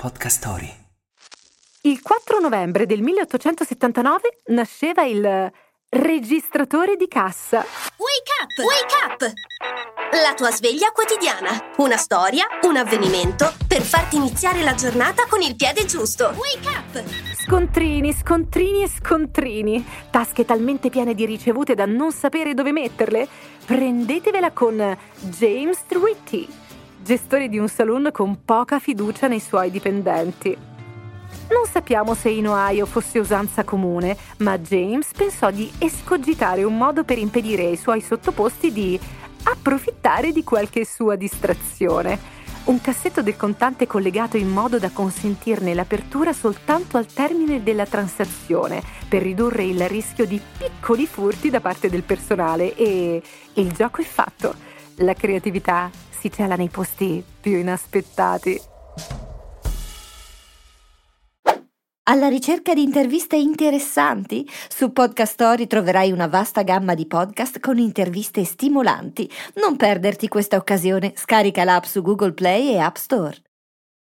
Podcast Story. Il 4 novembre del 1879 nasceva il registratore di cassa. Wake up! Wake up! La tua sveglia quotidiana. Una storia, un avvenimento per farti iniziare la giornata con il piede giusto. Wake up! Scontrini, scontrini e scontrini. Tasche talmente piene di ricevute da non sapere dove metterle? Prendetevela con James Tweety, gestore di un saloon con poca fiducia nei suoi dipendenti. Non sappiamo se in Ohio fosse usanza comune, ma James pensò di escogitare un modo per impedire ai suoi sottoposti di approfittare di qualche sua distrazione. Un cassetto del contante collegato in modo da consentirne l'apertura soltanto al termine della transazione, per ridurre il rischio di piccoli furti da parte del personale e il gioco è fatto. La creatività si cela nei posti più inaspettati. Alla ricerca di interviste interessanti? Su Podcast Story troverai una vasta gamma di podcast con interviste stimolanti. Non perderti questa occasione. Scarica l'app su Google Play e App Store.